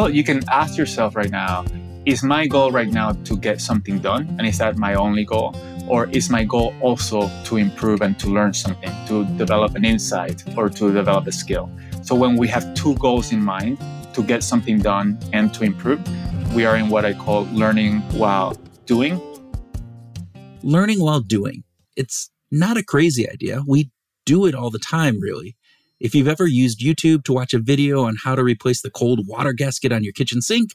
Well, you can ask yourself right now is my goal right now to get something done? And is that my only goal? Or is my goal also to improve and to learn something, to develop an insight or to develop a skill? So when we have two goals in mind to get something done and to improve, we are in what I call learning while doing. Learning while doing. It's not a crazy idea. We do it all the time, really. If you've ever used YouTube to watch a video on how to replace the cold water gasket on your kitchen sink,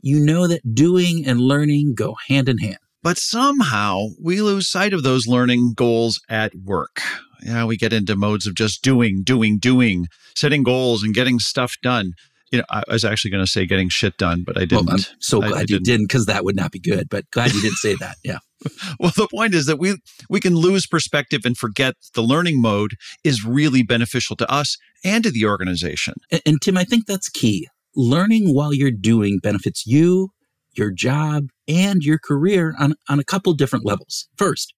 you know that doing and learning go hand in hand. But somehow we lose sight of those learning goals at work. Yeah, we get into modes of just doing, doing, doing, setting goals and getting stuff done. You know, I was actually going to say getting shit done, but I didn't. Well, I'm so glad I, I you didn't because that would not be good. But glad you didn't say that. Yeah. well, the point is that we we can lose perspective and forget the learning mode is really beneficial to us and to the organization. And, and Tim, I think that's key. Learning while you're doing benefits you, your job, and your career on, on a couple different levels. First,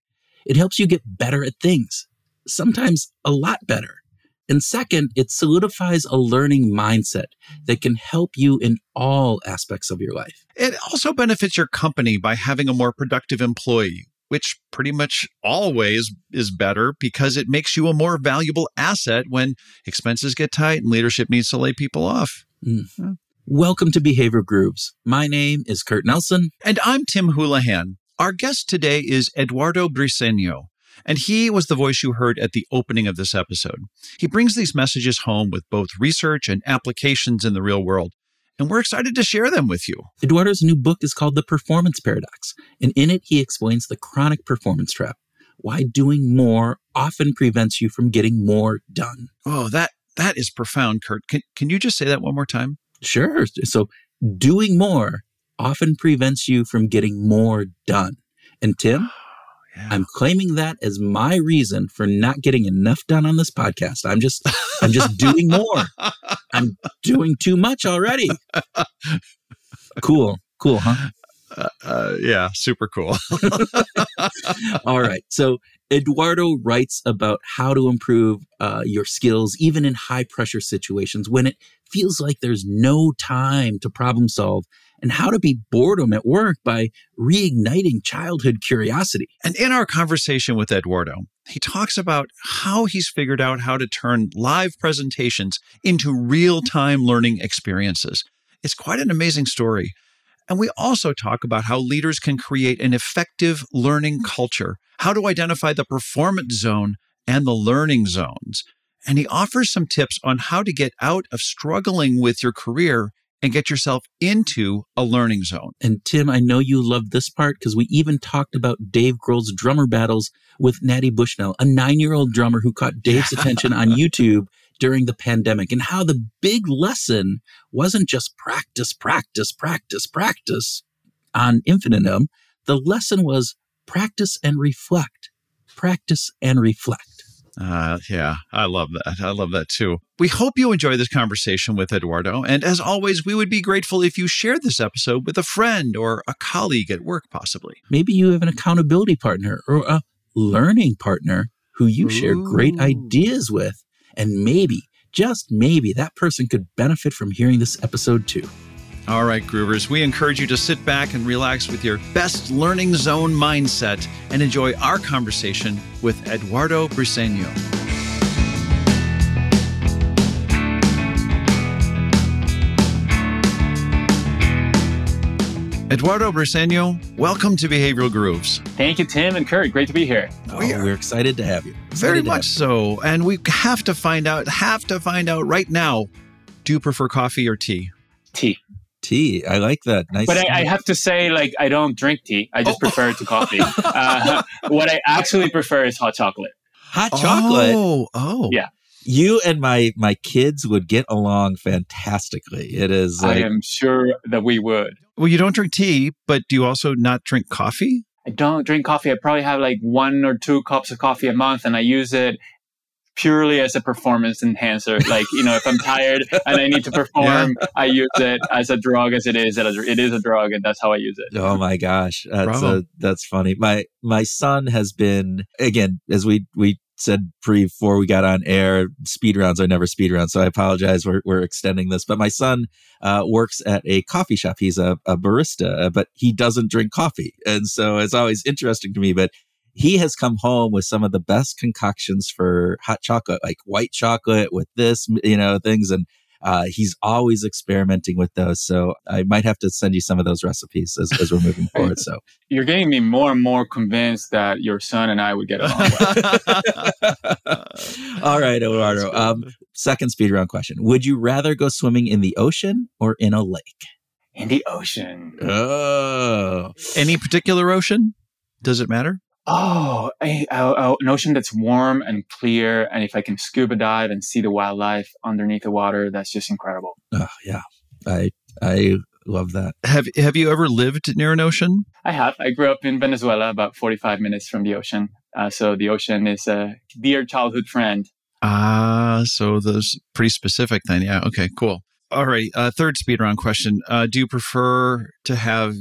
it helps you get better at things, sometimes a lot better. And second, it solidifies a learning mindset that can help you in all aspects of your life. It also benefits your company by having a more productive employee, which pretty much always is better because it makes you a more valuable asset when expenses get tight and leadership needs to lay people off. Mm. Welcome to Behavior Grooves. My name is Kurt Nelson. And I'm Tim Houlihan. Our guest today is Eduardo Briceño and he was the voice you heard at the opening of this episode. He brings these messages home with both research and applications in the real world. And we're excited to share them with you. Eduardo's new book is called The Performance Paradox. And in it, he explains the chronic performance trap, why doing more often prevents you from getting more done. Oh, that that is profound, Kurt. Can, can you just say that one more time? Sure. So, doing more often prevents you from getting more done. And Tim, yeah. I'm claiming that as my reason for not getting enough done on this podcast. I'm just I'm just doing more. I'm doing too much already. Cool. Cool, huh? Uh, uh, yeah, super cool. All right. So Eduardo writes about how to improve uh, your skills even in high pressure situations when it feels like there's no time to problem solve and how to beat boredom at work by reigniting childhood curiosity. And in our conversation with Eduardo, he talks about how he's figured out how to turn live presentations into real time learning experiences. It's quite an amazing story. And we also talk about how leaders can create an effective learning culture, how to identify the performance zone and the learning zones. And he offers some tips on how to get out of struggling with your career and get yourself into a learning zone. And Tim, I know you love this part because we even talked about Dave Grohl's drummer battles with Nandi Bushell, a nine year old drummer who caught Dave's attention on YouTube during the pandemic, and how the big lesson wasn't just practice, practice, practice, practice on infinitum. The lesson was practice and reflect, practice and reflect. Uh, yeah, I love that. I love that too. We hope you enjoy this conversation with Eduardo. And as always, we would be grateful if you shared this episode with a friend or a colleague at work, possibly. Maybe you have an accountability partner or a learning partner who you Ooh. share great ideas with. And maybe, just maybe, that person could benefit from hearing this episode too. All right, Groovers, we encourage you to sit back and relax with your best learning zone mindset and enjoy our conversation with Eduardo Briceño. Eduardo Briceño, welcome to Behavioral Grooves. Thank you, Tim and Kurt. Great to be here. Oh, we are, we're excited to have you. Excited very much so. And we have to find out, have to find out right now do you prefer coffee or tea? Tea tea. I like that. Nice. But I, I, have to say, like, I don't drink tea. I just oh. prefer it to coffee. Uh, what I actually prefer is hot chocolate. Hot chocolate. Oh, oh, yeah. You and my my kids would get along fantastically. It is. Like, I am sure that we would. Well, you don't drink tea, but do you also not drink coffee? I don't drink coffee. I probably have like one or two cups of coffee a month, and I use it purely as a performance enhancer. Like, you know, if I'm tired and I need to perform, yeah. I use it as a drug as it is. It is a drug and that's how I use it. Oh my gosh. That's, a, that's funny. My, my son has been, again, as we, we said before we got on air, speed rounds are never speed rounds. So I apologize. We're, we're extending this. But my son uh, works at a coffee shop. He's a, a barista, uh, but he doesn't drink coffee. And so it's always interesting to me. But he has come home with some of the best concoctions for hot chocolate, like white chocolate with this, you know, things. And uh, he's always experimenting with those. So I might have to send you some of those recipes as, as we're moving forward. So you're getting me more and more convinced that your son and I would get along. All right, Eduardo. Um, second speed round question: Would you rather go swimming in the ocean or in a lake? In the ocean. Oh, any particular ocean? Does it matter? Oh, a, a, a, an ocean that's warm and clear. And if I can scuba dive and see the wildlife underneath the water, that's just incredible. Oh, yeah. I, I love that. Have, have you ever lived near an ocean? I have. I grew up in Venezuela, about 45 minutes from the ocean. Uh, so the ocean is a dear childhood friend. Ah, so those pretty specific then. Yeah. Okay, cool. All right. Uh, third speed round question. Uh, do you prefer to have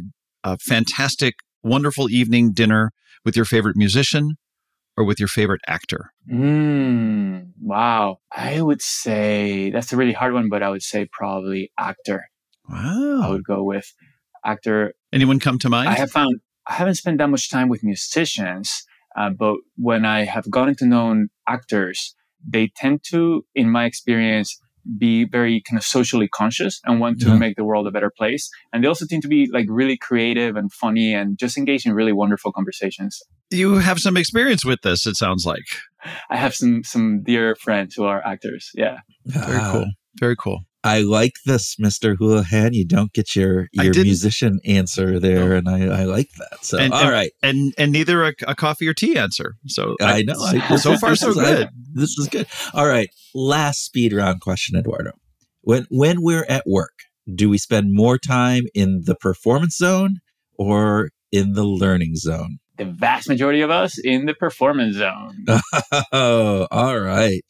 a fantastic, wonderful evening dinner with your favorite musician or with your favorite actor? Mm, wow. I would say that's a really hard one, but I would say probably actor. Wow. I would go with actor. Anyone come to mind? I have found I haven't spent that much time with musicians, uh, but when I have gotten to know actors, they tend to, in my experience, be very kind of socially conscious and want to yeah. make the world a better place. And they also tend to be like really creative and funny and just engage in really wonderful conversations. You have some experience with this, it sounds like. I have some some dear friends who are actors. Yeah. Very cool. Very cool. I like this, Mr. Houlihan. You don't get your your musician answer there, no. and I, I like that. So and, all and, right, and and neither a, a, coffee or tea answer. So I, I know. I, so far, so good. this is good. All right, last speed round question, Eduardo. When when we're at work, do we spend more time in the performance zone or in the learning zone? The vast majority of us in the performance zone. oh, all right.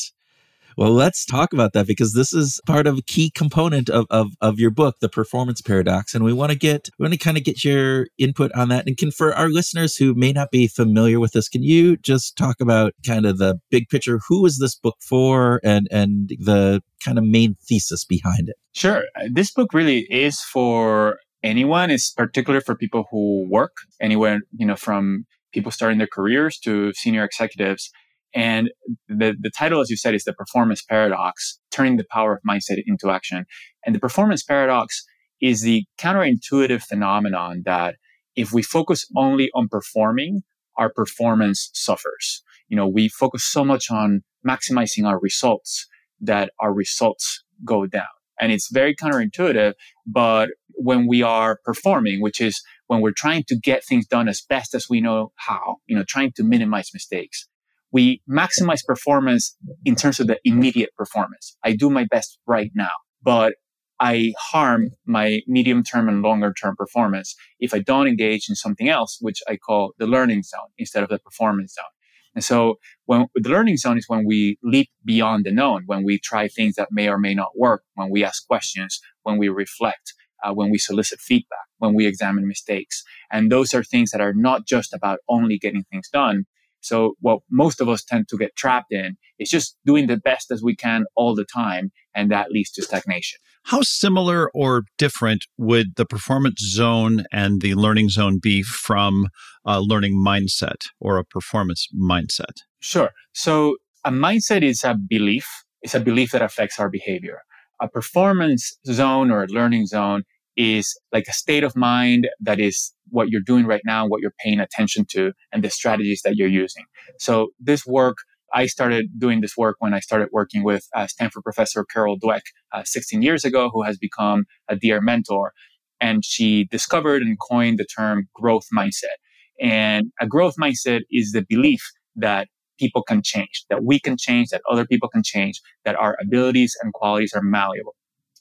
Well, let's talk about that because this is part of a key component of, of, of your book, The Performance Paradox. And we want to get, we want to kind of get your input on that. And can, for our listeners who may not be familiar with this, can you just talk about kind of the big picture? Who is this book for and, and the kind of main thesis behind it? Sure. This book really is for anyone. It's particular for people who work anywhere, you know, from people starting their careers to senior executives and the, the title, as you said, is the performance paradox, turning the power of mindset into action. And the performance paradox is the counterintuitive phenomenon that if we focus only on performing, our performance suffers. You know, we focus so much on maximizing our results that our results go down. And it's very counterintuitive. But when we are performing, which is when we're trying to get things done as best as we know how, you know, trying to minimize mistakes, we maximize performance in terms of the immediate performance. I do my best right now, but I harm my medium term and longer term performance if I don't engage in something else, which I call the learning zone instead of the performance zone. And so when the learning zone is when we leap beyond the known, when we try things that may or may not work, when we ask questions, when we reflect, uh, when we solicit feedback, when we examine mistakes. And those are things that are not just about only getting things done, so what most of us tend to get trapped in is just doing the best as we can all the time. And that leads to stagnation. How similar or different would the performance zone and the learning zone be from a learning mindset or a performance mindset? Sure. So a mindset is a belief. It's a belief that affects our behavior. A performance zone or a learning zone is like a state of mind that is what you're doing right now, what you're paying attention to, and the strategies that you're using. So this work, I started doing this work when I started working with uh, Stanford professor Carol Dweck uh, 16 years ago, who has become a dear mentor. And she discovered and coined the term growth mindset. And a growth mindset is the belief that people can change, that we can change, that other people can change, that our abilities and qualities are malleable.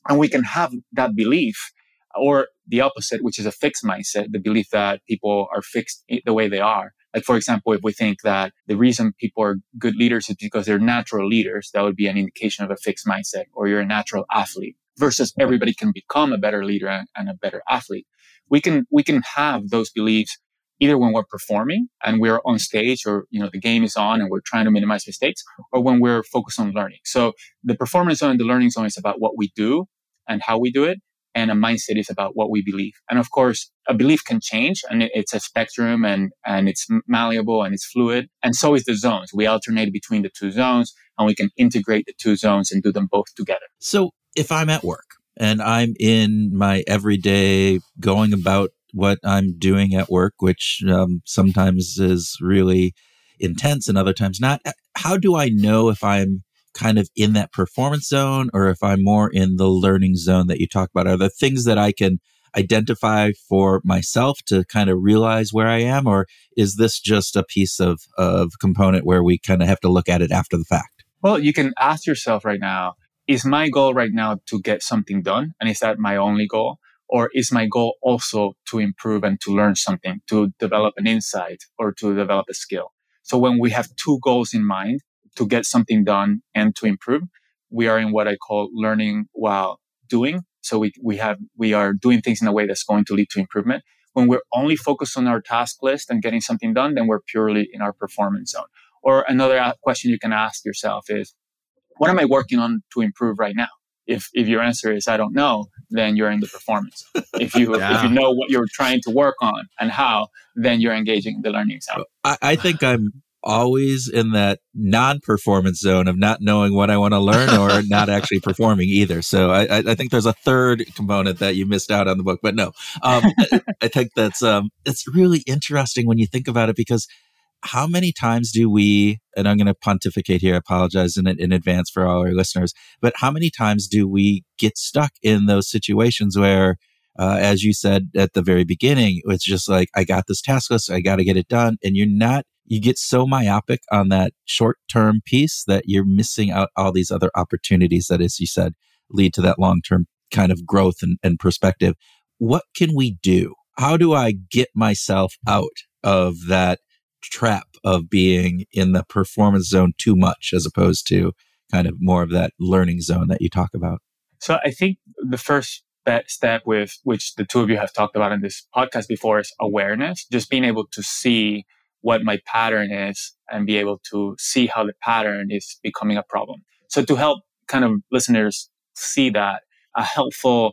And we can have that belief or the opposite, which is a fixed mindset, the belief that people are fixed the way they are. Like, for example, if we think that the reason people are good leaders is because they're natural leaders, that would be an indication of a fixed mindset, or you're a natural athlete versus everybody can become a better leader and, a better athlete. We can, we can have those beliefs either when we're performing and we're on stage or, you know, the game is on and we're trying to minimize mistakes or when we're focused on learning. So the performance zone and the learning zone is about what we do and how we do it. And a mindset is about what we believe. And of course, a belief can change and it's a spectrum and, and it's malleable and it's fluid. And so is the zones. We alternate between the two zones and we can integrate the two zones and do them both together. So if I'm at work and I'm in my everyday going about what I'm doing at work, which um, sometimes is really intense and other times not. How do I know if I'm kind of in that performance zone or if I'm more in the learning zone that you talk about? Are there things that I can identify for myself to kind of realize where I am? Or is this just a piece of, of component where we kind of have to look at it after the fact? Well, you can ask yourself right now, is my goal right now to get something done? And is that my only goal? Or is my goal also to improve and to learn something, to develop an insight or to develop a skill? So when we have two goals in mind to get something done and to improve, we are in what I call learning while doing. So we, we have, we are doing things in a way that's going to lead to improvement. When we're only focused on our task list and getting something done, then we're purely in our performance zone. Or another uh, question you can ask yourself is, what am I working on to improve right now? If, if your answer is I don't know, then you're in the performance. if you yeah. if you know what you're trying to work on and how, then you're engaging in the learning zone. I, I think I'm always in that non-performance zone of not knowing what I want to learn or not actually performing either. So I, I, think there's a third component that you missed out on the book, but no, um, I think that's um, it's really interesting when you think about it because how many times do we, and I'm going to pontificate here, I apologize in, in advance for all our listeners, but how many times do we get stuck in those situations where, uh, as you said at the very beginning, it's just like, I got this task list, I got to get it done. And you're not, you get so myopic on that short term piece that you're missing out all these other opportunities that, as you said, lead to that long term kind of growth and, and perspective. What can we do? How do I get myself out of that trap of being in the performance zone too much as opposed to kind of more of that learning zone that you talk about? So I think the first step with which the two of you have talked about in this podcast before is awareness, just being able to see what my pattern is and be able to see how the pattern is becoming a problem. So to help kind of listeners see that, a helpful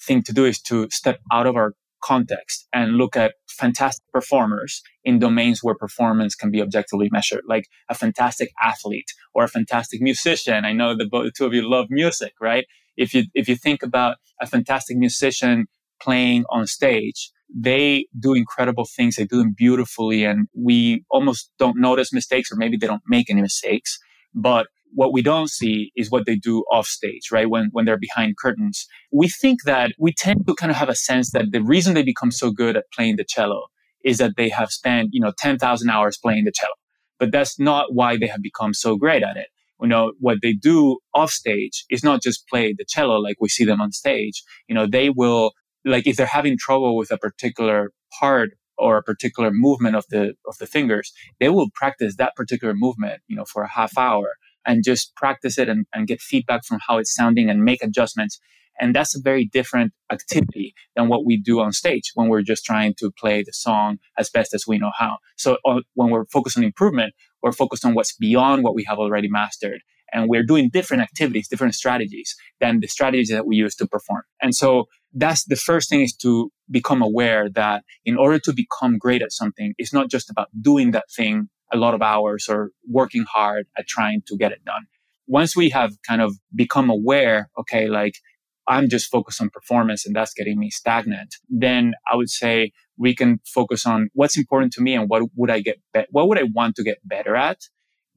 thing to do is to step out of our context and look at fantastic performers in domains where performance can be objectively measured, like a fantastic athlete or a fantastic musician. I know both the two of you love music, right? If you if you think about a fantastic musician playing on stage, they do incredible things. They do them beautifully, and we almost don't notice mistakes, or maybe they don't make any mistakes. But what we don't see is what they do off stage, right? When, when they're behind curtains. We think that we tend to kind of have a sense that the reason they become so good at playing the cello is that they have spent, you know, 10,000 hours playing the cello. But that's not why they have become so great at it. You know, what they do off stage is not just play the cello like we see them on stage. You know, they will, like, if they're having trouble with a particular part or a particular movement of the of the fingers, they will practice that particular movement, you know, for a half hour and just practice it and, and get feedback from how it's sounding and make adjustments. And that's a very different activity than what we do on stage when we're just trying to play the song as best as we know how. So uh, when we're focused on improvement, we're focused on what's beyond what we have already mastered. And we're doing different activities, different strategies than the strategies that we use to perform. And so that's the first thing is to become aware that in order to become great at something, it's not just about doing that thing a lot of hours or working hard at trying to get it done. Once we have kind of become aware, okay, like I'm just focused on performance and that's getting me stagnant, then I would say we can focus on what's important to me and what would I get, be- what would I want to get better at?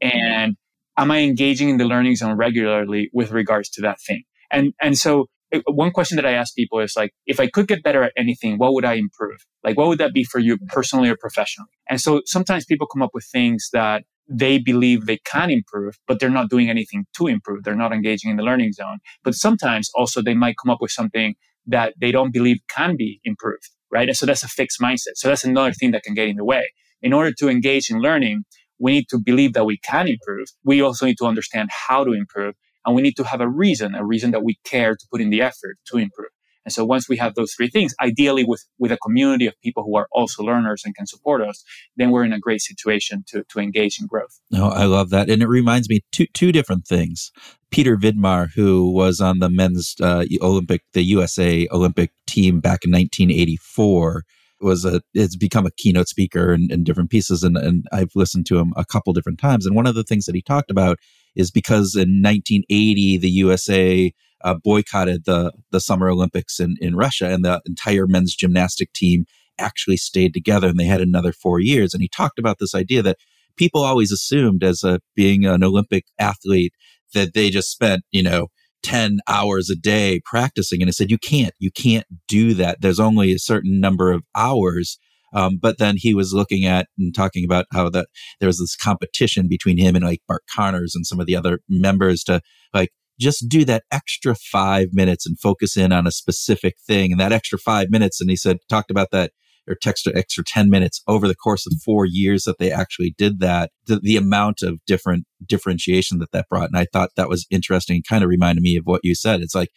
And am I engaging in the learning zone regularly with regards to that thing? And, and so eh, one question that I ask people is like, if I could get better at anything, what would I improve? Like, what would that be for you personally or professionally? And so sometimes people come up with things that they believe they can improve, but they're not doing anything to improve. They're not engaging in the learning zone. But sometimes also they might come up with something that they don't believe can be improved, right? And so that's a fixed mindset. So that's another thing that can get in the way. In order to engage in learning, we need to believe that we can improve. We also need to understand how to improve and we need to have a reason, a reason that we care to put in the effort to improve. And so once we have those three things, ideally with, with a community of people who are also learners and can support us, then we're in a great situation to, to engage in growth. No, I love that. And it reminds me two, two different things. Peter Vidmar, who was on the men's uh, Olympic, the USA Olympic team back in 1984, was a has become a keynote speaker in, in different pieces, and, and I've listened to him a couple different times. And one of the things that he talked about is because in 1980 the USA uh, boycotted the the Summer Olympics in in Russia, and the entire men's gymnastic team actually stayed together, and they had another four years. And he talked about this idea that people always assumed as a being an Olympic athlete that they just spent you know 10 hours a day practicing. And I said, you can't, you can't do that. There's only a certain number of hours. Um, but then he was looking at and talking about how that there was this competition between him and like Bart Connors and some of the other members to like just do that extra five minutes and focus in on a specific thing. And that extra five minutes, and he said, talked about that or text extra extra 10 minutes over the course of four years that they actually did that the, the amount of different differentiation that that brought and i thought that was interesting and kind of reminded me of what you said it's like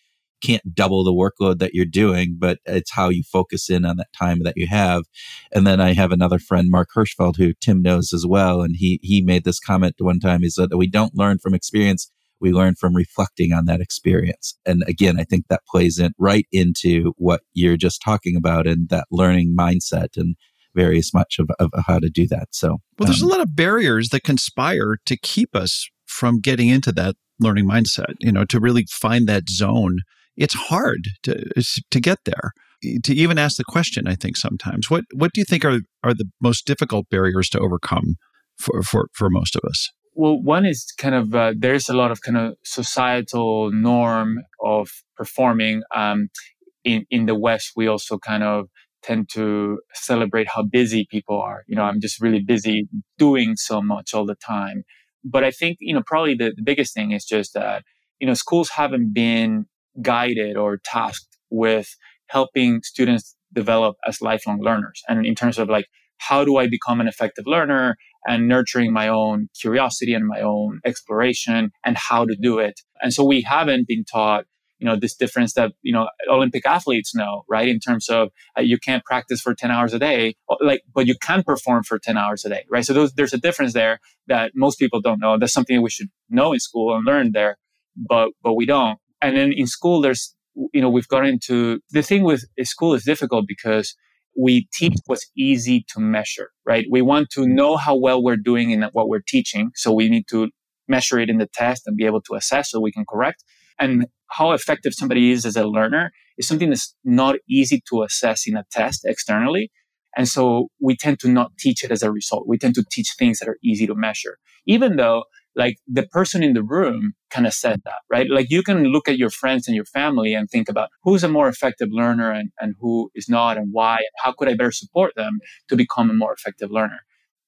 can't double the workload that you're doing, but it's how you focus in on that time that you have. And then I have another friend, Mark Hirschfeld, who Tim knows as well. And he, he made this comment one time. He said that we don't learn from experience we learn from reflecting on that experience. And again, I think that plays in right into what you're just talking about and that learning mindset and various much of, of how to do that. So, well, there's um, a lot of barriers that conspire to keep us from getting into that learning mindset, you know, to really find that zone. It's hard to, to get there to even ask the question i think sometimes what what do you think are are the most difficult barriers to overcome for for for most of us well, one is kind of uh, there's a lot of kind of societal norm of performing. Um, in in the West, we also kind of tend to celebrate how busy people are. You know, I'm just really busy doing so much all the time. But I think you know probably the, the biggest thing is just that you know schools haven't been guided or tasked with helping students develop as lifelong learners, and in terms of like how do I become an effective learner? And nurturing my own curiosity and my own exploration and how to do it. And so we haven't been taught, you know, this difference that, you know, Olympic athletes know, right? In terms of uh, you can't practice for 10 hours a day, like, but you can perform for 10 hours a day, right? So those, there's a difference there that most people don't know. That's something that we should know in school and learn there, but, but we don't. And then in school, there's, you know, we've got into the thing with school is difficult because we teach what's easy to measure, right? We want to know how well we're doing in what we're teaching. So we need to measure it in the test and be able to assess so we can correct. And how effective somebody is as a learner is something that's not easy to assess in a test externally. And so we tend to not teach it as a result. We tend to teach things that are easy to measure, even though like the person in the room kind of said that, right? Like you can look at your friends and your family and think about who's a more effective learner and, and who is not and why, and how could I better support them to become a more effective learner?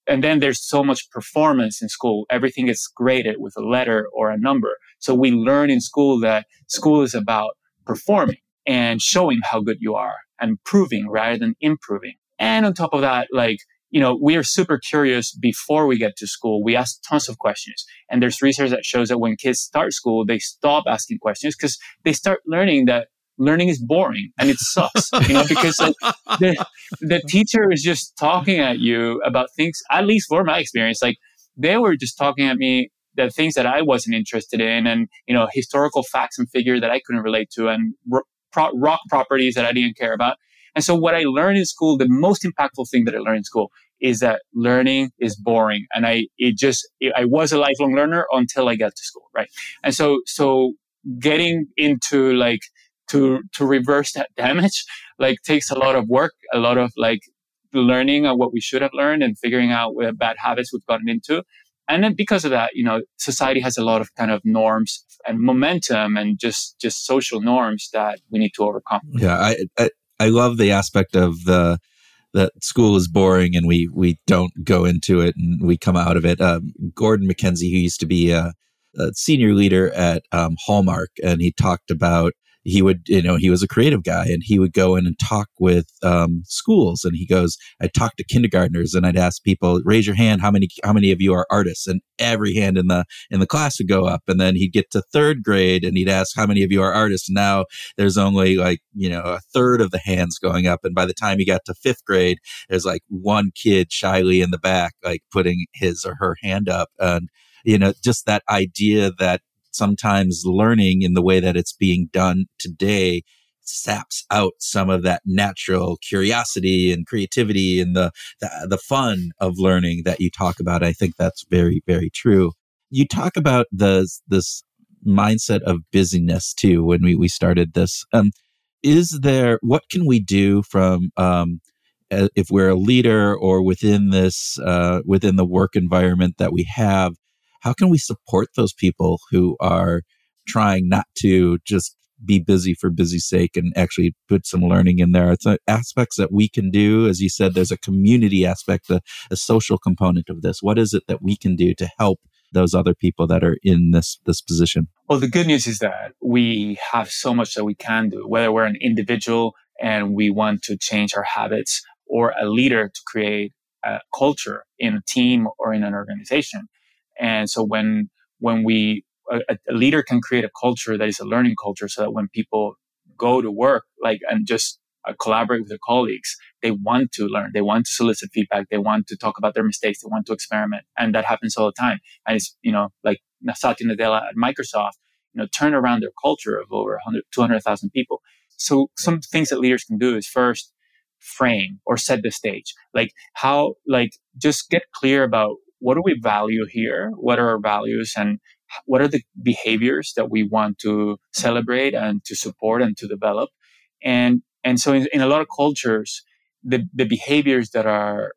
And then there's so much performance in school. Everything is graded with a letter or a number. So we learn in school that school is about performing and showing how good you are and proving rather than improving. And on top of that, like you know, we are super curious before we get to school. We ask tons of questions. And there's research that shows that when kids start school, they stop asking questions because they start learning that learning is boring and it sucks, you know, because the, the teacher is just talking at you about things, at least for my experience, like they were just talking at me the things that I wasn't interested in and, you know, historical facts and figures that I couldn't relate to and rock properties that I didn't care about. And so what I learned in school, the most impactful thing that I learned in school is that learning is boring. And I, it just, it, I was a lifelong learner until I got to school. Right. And so, so getting into like, to, to reverse that damage, like takes a lot of work, a lot of like learning of what we should have learned and figuring out what bad habits we've gotten into. And then because of that, you know, society has a lot of kind of norms and momentum and just, just social norms that we need to overcome. Yeah. I, I I love the aspect of the that school is boring and we we don't go into it and we come out of it. Um, Gordon MacKenzie, who used to be a, a senior leader at um, Hallmark, and he talked about he would, you know, he was a creative guy and he would go in and talk with um, schools. And he goes, I'd talk to kindergartners and I'd ask people, raise your hand, how many, how many of you are artists? And every hand in the, in the class would go up. And then he'd get to third grade and he'd ask, how many of you are artists? Now there's only like, you know, a third of the hands going up. And by the time he got to fifth grade, there's like one kid shyly in the back, like putting his or her hand up. And, you know, just that idea that sometimes learning in the way that it's being done today saps out some of that natural curiosity and creativity and the, the, the fun of learning that you talk about. I think that's very very true. You talk about the this mindset of busyness too when we we started this. Um, is there what can we do from um, if we're a leader or within this uh, within the work environment that we have how can we support those people who are trying not to just be busy for busy sake and actually put some learning in there. It's aspects that we can do. As you said, there's a community aspect, a, a, social component of this. What is it that we can do to help those other people that are in this this position? Well, the good news is that we have so much that we can do, whether we're an individual and we want to change our habits or a leader to create a culture in a team or in an organization. And so when when we a, a, leader can create a culture that is a learning culture, so that when people go to work, like and just uh, collaborate with their colleagues, they want to learn, they want to solicit feedback, they want to talk about their mistakes, they want to experiment, and that happens all the time. And it's you know like Satya Nadella at Microsoft, you know, turn around their culture of over 100, 200,000 people. So some things that leaders can do is first frame or set the stage. Like how, like just get clear about what do we value here? What are our values and what are the behaviors that we want to celebrate and to support and to develop? And, and so in, in a lot of cultures, the, the behaviors that are,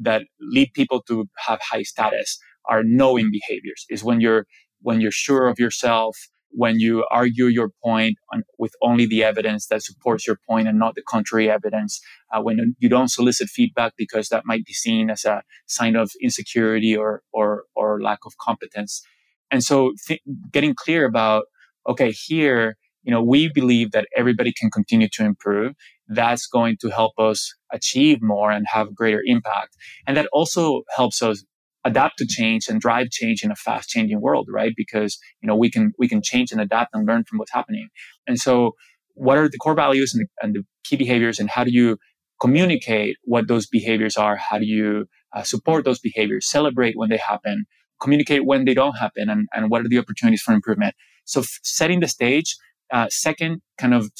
that lead people to have high status are knowing behaviors is when you're, when you're sure of yourself, when you argue your point on, with only the evidence that supports your point and not the contrary evidence, uh, when you don't solicit feedback because that might be seen as a sign of insecurity or or, or lack of competence, and so th- getting clear about okay, here you know we believe that everybody can continue to improve. That's going to help us achieve more and have greater impact, and that also helps us adapt to change and drive change in a fast changing world, right? Because, you know, we can, we can change and adapt and learn from what's happening. And so what are the core values and the, and the key behaviors and how do you communicate what those behaviors are? How do you uh, support those behaviors, celebrate when they happen, communicate when they don't happen and, and what are the opportunities for improvement? So f- setting the stage. Uh, second, kind of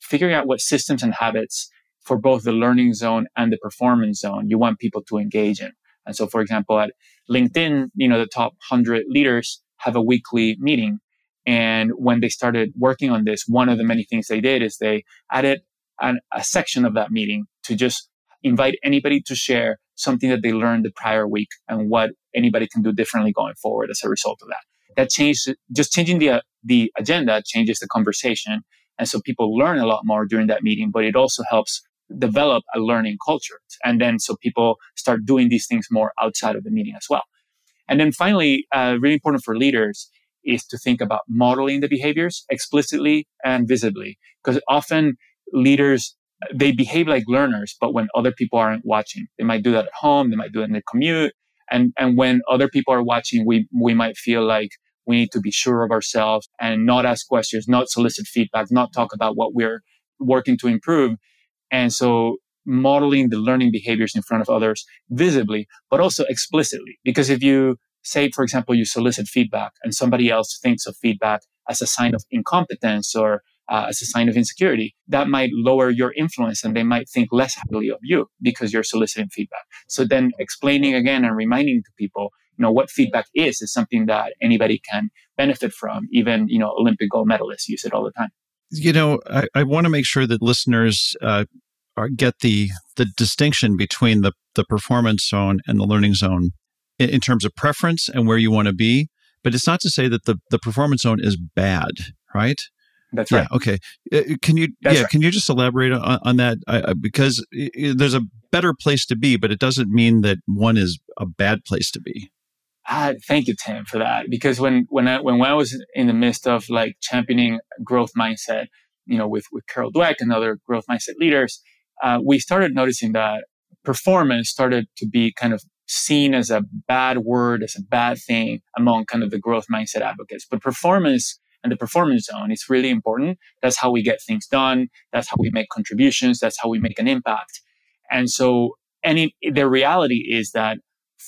figuring out what systems and habits for both the learning zone and the performance zone you want people to engage in. And so, for example, at LinkedIn, you know, the top 100 leaders have a weekly meeting. And when they started working on this, one of the many things they did is they added an, a section of that meeting to just invite anybody to share something that they learned the prior week and what anybody can do differently going forward as a result of that. That changed, just changing the, uh, the agenda changes the conversation. And so people learn a lot more during that meeting, but it also helps develop a learning culture. And then so people start doing these things more outside of the meeting as well. And then finally, uh, really important for leaders is to think about modeling the behaviors explicitly and visibly. Because often leaders, they behave like learners, but when other people aren't watching, they might do that at home, they might do it in the commute. And, and when other people are watching, we, we might feel like we need to be sure of ourselves and not ask questions, not solicit feedback, not talk about what we're working to improve. And so modeling the learning behaviors in front of others visibly, but also explicitly. Because if you say, for example, you solicit feedback and somebody else thinks of feedback as a sign of incompetence or uh, as a sign of insecurity, that might lower your influence and they might think less highly of you because you're soliciting feedback. So then explaining again and reminding to people, you know, what feedback is, is something that anybody can benefit from. Even, you know, Olympic gold medalists use it all the time. You know, I, I want to make sure that listeners uh, are, get the the distinction between the the performance zone and the learning zone in, in terms of preference and where you want to be. But it's not to say that the the performance zone is bad, right? That's right. Yeah, okay. Uh, can you That's yeah? Right. Can you just elaborate on, on that? Uh, because there's a better place to be, but it doesn't mean that one is a bad place to be. Uh, thank you, Tim, for that. Because when when I when I was in the midst of like championing growth mindset, you know, with, with Carol Dweck and other growth mindset leaders, uh, we started noticing that performance started to be kind of seen as a bad word, as a bad thing among kind of the growth mindset advocates. But performance and the performance zone is really important. That's how we get things done. That's how we make contributions. That's how we make an impact. And so, any the reality is that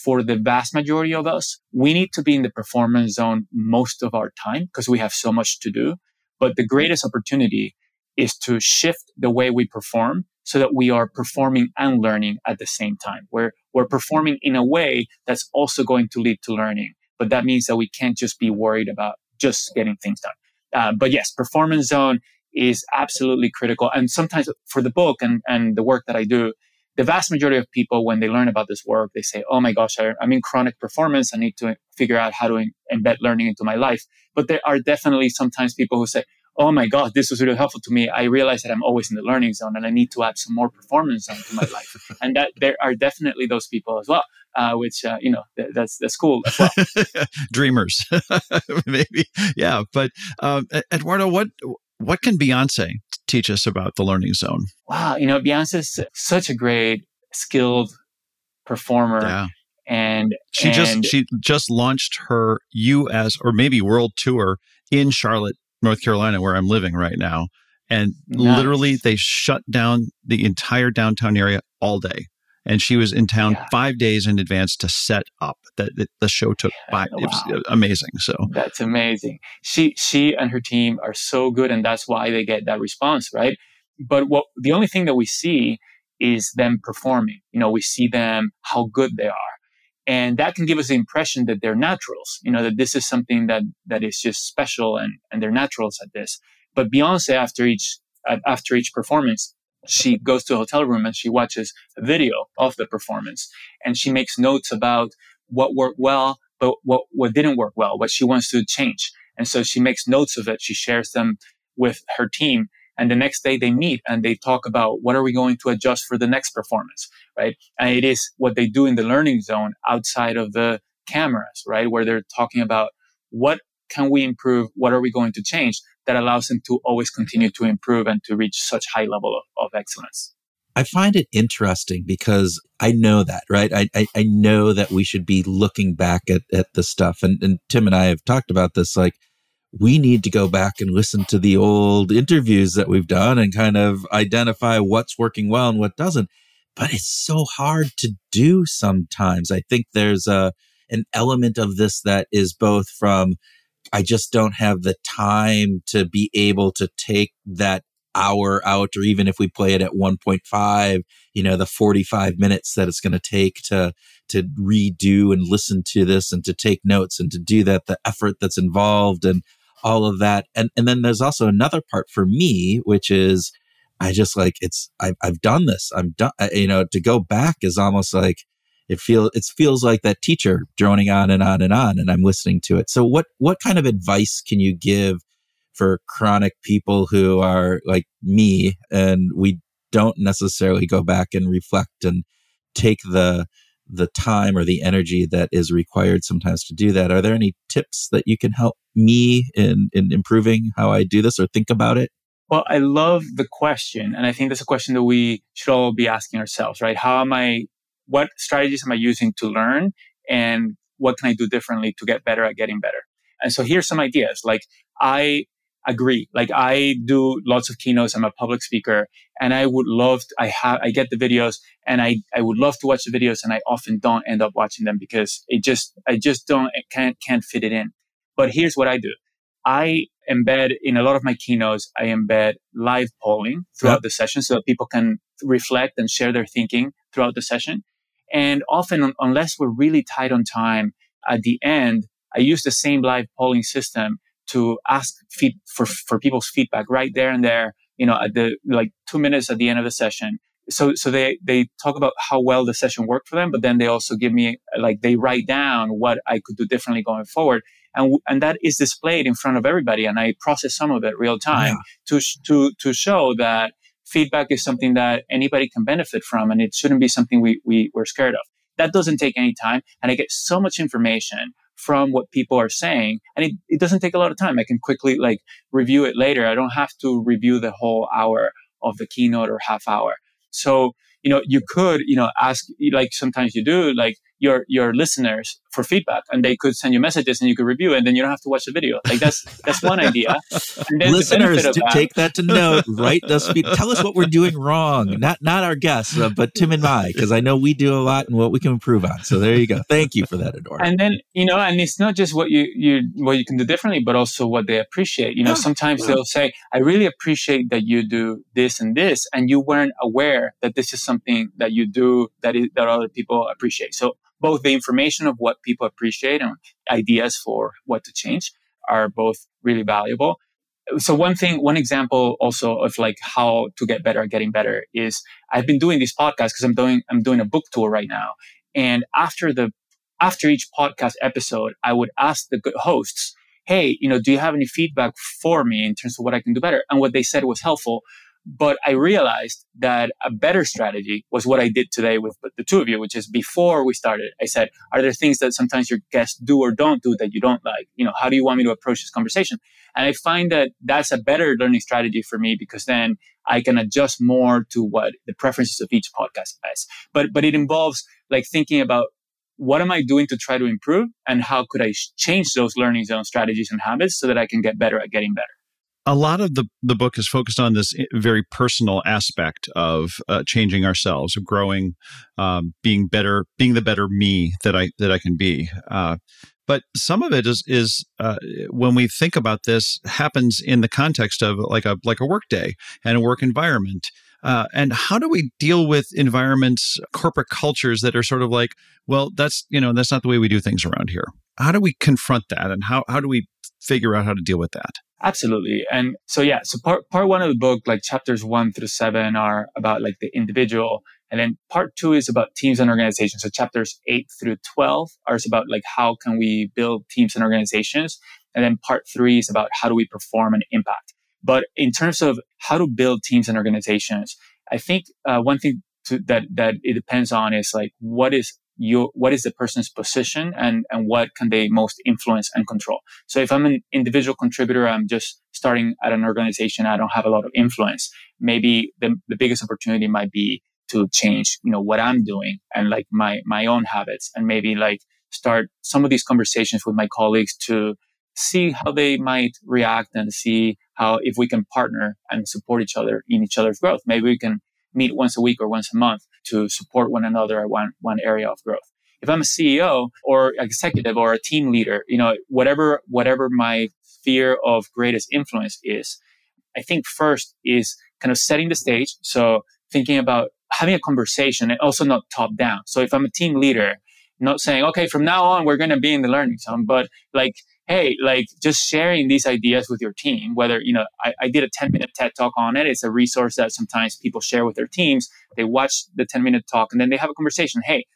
for the vast majority of us, we need to be in the performance zone most of our time because we have so much to do. But the greatest opportunity is to shift the way we perform so that we are performing and learning at the same time. Where we're performing in a way that's also going to lead to learning. But that means that we can't just be worried about just getting things done. Uh, but yes, performance zone is absolutely critical. And sometimes for the book and, and the work that I do, the vast majority of people, when they learn about this work, they say, Oh my gosh, I, am in chronic performance. I need to figure out how to in, embed learning into my life. But there are definitely sometimes people who say, oh my God, this was really helpful to me. I realize that I'm always in the learning zone and I need to add some more performance zone to my life. and that there are definitely those people as well, uh, which, uh, you know, th- that's, that's cool as well. Dreamers, maybe. Yeah. But um, Eduardo, what, what can Beyonce teach us about the learning zone? Wow. You know, Beyonce's such a great, skilled performer. Yeah. And she and just she just launched her U.S. or maybe world tour in Charlotte, North Carolina, where I'm living right now. And nice. literally, they shut down the entire downtown area all day. And she was in town yeah. five days in advance to set up. That the show took five. Wow. It was amazing. So that's amazing. She she and her team are so good, and that's why they get that response, right? But what the only thing that we see is them performing. You know, we see them how good they are. And that can give us the impression that they're naturals, you know, that this is something that, that is just special and, and they're naturals at this. But Beyonce, after each, after each performance, she goes to a hotel room and she watches a video of the performance and she makes notes about what worked well, but what, what didn't work well, what she wants to change. And so she makes notes of it. She shares them with her team and the next day they meet and they talk about what are we going to adjust for the next performance, right? And it is what they do in the learning zone outside of the cameras, right? Where they're talking about what can we improve? What are we going to change that allows them to always continue to improve and to reach such high level of, of excellence? I find it interesting because I know that, right? I, I, I, know that we should be looking back at, at the stuff. And, and Tim and I have talked about this. Like, we need to go back and listen to the old interviews that we've done and kind of identify what's working well and what doesn't. But it's so hard to do sometimes. I think there's a, an element of this that is both from, I just don't have the time to be able to take that hour out, or even if we play it at 1.5, you know, the 45 minutes that it's going to take to, to redo and listen to this and to take notes and to do that, the effort that's involved and all of that. And, and then there's also another part for me, which is I just like, it's, I've, I've done this. I'm done, uh, you know, to go back is almost like, it feels it feels like that teacher droning on and on and on and i'm listening to it so what what kind of advice can you give for chronic people who are like me and we don't necessarily go back and reflect and take the the time or the energy that is required sometimes to do that. Are there any tips that you can help me in, in improving how I do this or think about it? Well, I love the question. And I think that's a question that we should all be asking ourselves, right? How am I, what strategies am I using to learn? And what can I do differently to get better at getting better? And so here's some ideas. Like I agree. Like I do lots of keynotes. I'm a public speaker and I would love, to, I have, I get the videos and I, I would love to watch the videos and I often don't end up watching them because it just, I just don't, can't, can't fit it in. But here's what I do. I embed in a lot of my keynotes, I embed live polling throughout yep. the session so that people can reflect and share their thinking throughout the session. And often, unless we're really tight on time at the end, I use the same live polling system to ask feed for, for people's feedback right there and there, you know, at the like two minutes at the end of the session. So, so they, they talk about how well the session worked for them, but then they also give me, like, they write down what I could do differently going forward. And, and that is displayed in front of everybody. And I process some of it real time yeah. to, to, to show that feedback is something that anybody can benefit from. And it shouldn't be something we, we, we're scared of. That doesn't take any time. And I get so much information from what people are saying. And it, it doesn't take a lot of time. I can quickly like review it later. I don't have to review the whole hour of the keynote or half hour. So, you know, you could, you know, ask like sometimes you do, like your your listeners for feedback and they could send you messages and you could review it and then you don't have to watch the video. Like that's that's one idea. Listeners that, take that to note. Write us tell us what we're doing wrong. Not not our guests uh, but tim and i because i know we do a lot and what we can improve on. So there you go. Thank you for that Eduardo. and then you know and it's not just what you you what you can do differently but also what they appreciate. You know yeah. sometimes yeah. they'll say i really appreciate that you do this and this and you weren't aware that this is something that you do that is that other people appreciate. So both the information of what people appreciate and ideas for what to change are both really valuable. So one thing, one example also of like how to get better at getting better is I've been doing these podcasts because I'm doing, I'm doing a book tour right now. And after the, after each podcast episode, I would ask the hosts, Hey, you know, do you have any feedback for me in terms of what I can do better? And what they said was helpful. But I realized that a better strategy was what I did today with the two of you, which is before we started, I said, are there things that sometimes your guests do or don't do that you don't like? You know, how do you want me to approach this conversation? And I find that that's a better learning strategy for me because then I can adjust more to what the preferences of each podcast has. But, but it involves like thinking about what am I doing to try to improve and how could I change those learning zone strategies and habits so that I can get better at getting better? A lot of the, the book is focused on this very personal aspect of uh, changing ourselves, of growing, um, being better, being the better me that I that I can be. Uh, but some of it is is uh, when we think about this happens in the context of like a like a work day and a work environment. Uh, and how do we deal with environments, corporate cultures that are sort of like, well, that's you know that's not the way we do things around here. How do we confront that, and how how do we figure out how to deal with that? Absolutely. And so, yeah, so part, part one of the book, like chapters one through seven are about like the individual. And then part two is about teams and organizations. So chapters eight through 12 are about like how can we build teams and organizations. And then part three is about how do we perform and impact. But in terms of how to build teams and organizations, I think uh, one thing to, that, that it depends on is like what is you what is the person's position and and what can they most influence and control. So if i'm an individual contributor i'm just starting at an organization i don't have a lot of influence. Maybe the, the biggest opportunity might be to change you know what i'm doing and like my my own habits and maybe like start some of these conversations with my colleagues to see how they might react and see how if we can partner and support each other in each other's growth. Maybe we can meet once a week or once a month to support one another at one, one area of growth. If I'm a CEO or executive or a team leader, you know, whatever, whatever my sphere of greatest influence is, I think first is kind of setting the stage. So thinking about having a conversation and also not top down. So if I'm a team leader, not saying, okay, from now on, we're going to be in the learning zone, but like hey, like just sharing these ideas with your team, whether, you know, I, I, did a 10 minute TED talk on it. It's a resource that sometimes people share with their teams. They watch the 10 minute talk and then they have a conversation. Hey,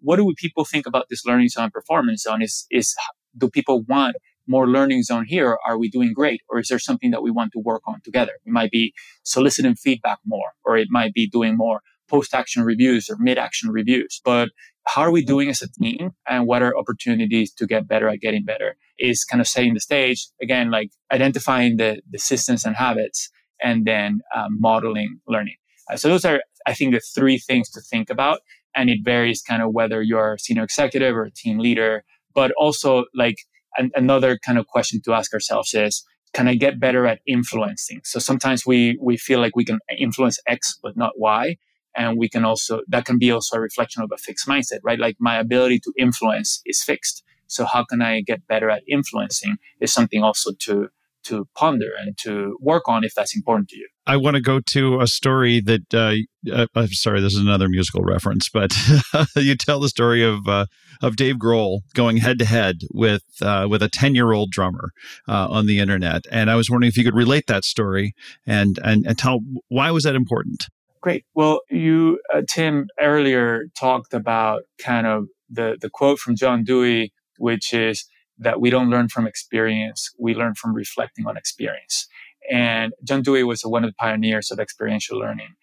what do people think about this learning zone performance zone? Is, is, do people want more learning zone here? Are we doing great? Or is there something that we want to work on together? It might be soliciting feedback more, or it might be doing more post action reviews or mid action reviews. But how are we doing as a team and what are opportunities to get better at getting better is kind of setting the stage again like identifying the, the systems and habits and then um, modeling learning. Uh, so those are i think the three things to think about and it varies kind of whether you're a senior executive or a team leader. But also like an, another kind of question to ask ourselves is can i get better at influencing? So sometimes we we feel like we can influence x but not y and we can also that can be also a reflection of a fixed mindset right? Like my ability to influence is fixed. So how can i get better at influencing is something also to to ponder and to work on if that's important to you. I want to go to a story that uh, uh, i'm sorry this is another musical reference but you tell the story of uh, of dave grohl going head to head with uh, with a 10 year old drummer uh, on the internet. And i was wondering if you could relate that story and and, and tell why was that important Great. Well, you, uh, Tim, earlier talked about kind of the, the quote from John Dewey, which is that we don't learn from experience, we learn from reflecting on experience. And John Dewey was one of the pioneers of experiential learning.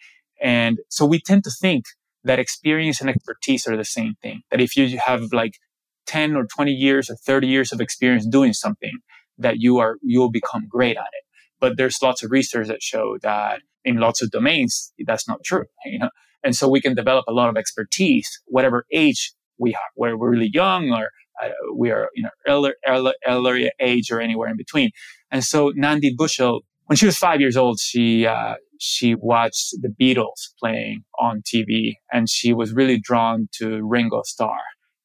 And so we tend to think that experience and expertise are the same thing. That if you have like 10 or 20 years or 30 years of experience doing something that you are, you'll become great at it. But there's lots of research that show that in lots of domains, that's not true, you know? And so we can develop a lot of expertise, whatever age we are, whether we're really young or uh, we are, you know, elder, elder, elder age or anywhere in between. And so Nandi Bushell, when she was five years old, she, uh, she watched the Beatles playing on TV and she was really drawn to Ringo Starr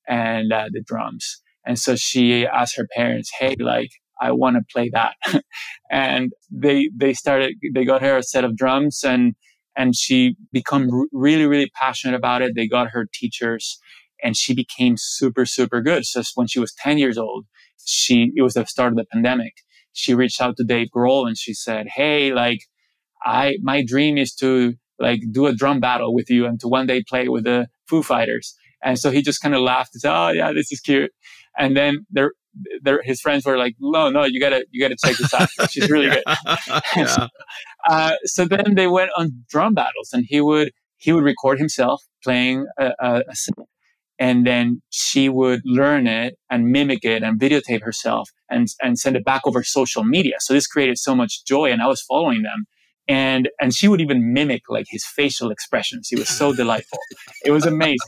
and uh, the drums. And so she asked her parents, Hey, like, I want to play that. and they, they started, they got her a set of drums and, and she become really, really passionate about it. They got her teachers and she became super, super good. So when she was 10 years old, she, it was the start of the pandemic. She reached out to Dave Grohl and she said, Hey, like, I, my dream is to like do a drum battle with you and to one day play with the Foo Fighters. And so he just kind of laughed and said, Oh yeah, this is cute. And then there, his friends were like, no, no, you gotta, you gotta check this out. She's really good. yeah. so, uh, so then they went on drum battles and he would, he would record himself playing a, a, a and then she would learn it and mimic it and videotape herself and, and send it back over social media. So this created so much joy and I was following them. And, and she would even mimic like his facial expressions. He was so delightful. It was amazing.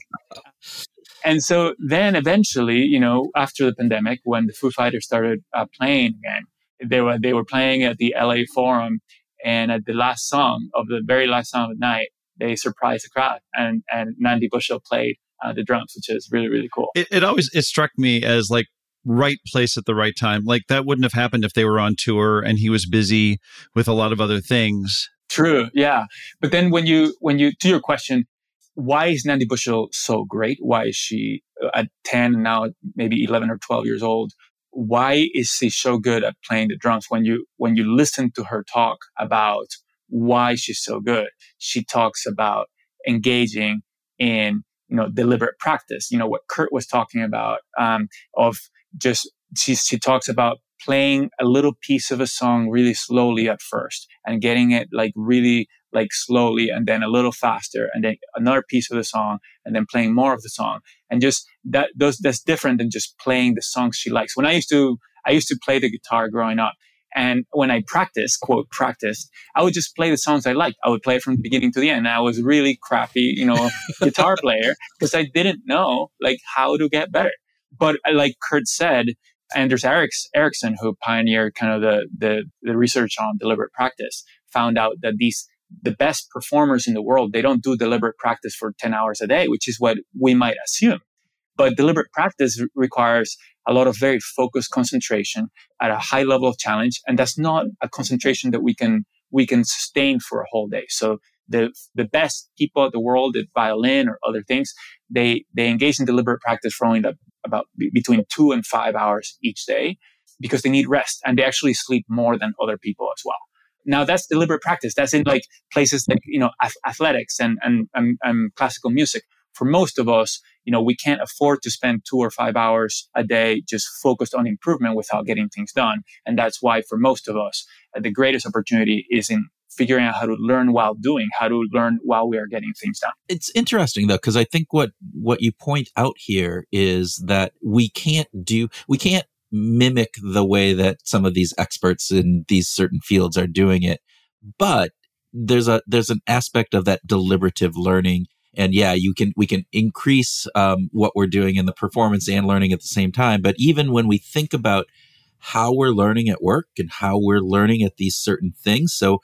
And so then eventually, you know, after the pandemic, when the Foo Fighters started uh, playing again, they were, they were playing at the LA Forum and at the last song of the very last song of the night, they surprised the crowd and, and Nandi Bushell played uh, the drums, which is really really cool. It, it always it struck me as like right place at the right time. Like that wouldn't have happened if they were on tour and he was busy with a lot of other things. True, yeah. But then when you when you to your question, why is Nandi Bushell so great? Why is she uh, at ten now maybe eleven or twelve years old? Why is she so good at playing the drums? When you when you listen to her talk about why she's so good, she talks about engaging in you know, deliberate practice. You know, what Kurt was talking about um, of just, she, she talks about playing a little piece of a song really slowly at first and getting it like really like slowly and then a little faster and then another piece of the song and then playing more of the song and just that those that's different than just playing the songs she likes when i used to i used to play the guitar growing up and when I practiced, quote, practiced, I would just play the songs I liked. I would play from the beginning to the end. I was really crappy, you know, guitar player because I didn't know like how to get better. But like Kurt said, Anders Ericsson, who pioneered kind of the, the, the research on deliberate practice, found out that these the best performers in the world, they don't do deliberate practice for 10 hours a day, which is what we might assume. But deliberate practice requires a lot of very focused concentration at a high level of challenge. And that's not a concentration that we can, we can sustain for a whole day. So the, the best people in the world at violin or other things, they, they engage in deliberate practice for only about between two and five hours each day because they need rest and they actually sleep more than other people as well. Now that's deliberate practice. That's in like places like, you know, athletics and, and, and, and classical music. For most of us, you know, we can't afford to spend two or five hours a day just focused on improvement without getting things done. And that's why for most of us, uh, the greatest opportunity is in figuring out how to learn while doing, how to learn while we are getting things done. It's interesting though, because I think what, what you point out here is that we can't do, we can't mimic the way that some of these experts in these certain fields are doing it. But there's a, there's an aspect of that deliberative learning and yeah, you can we can increase um, what we're doing in the performance and learning at the same time. But even when we think about how we're learning at work and how we're learning at these certain things, so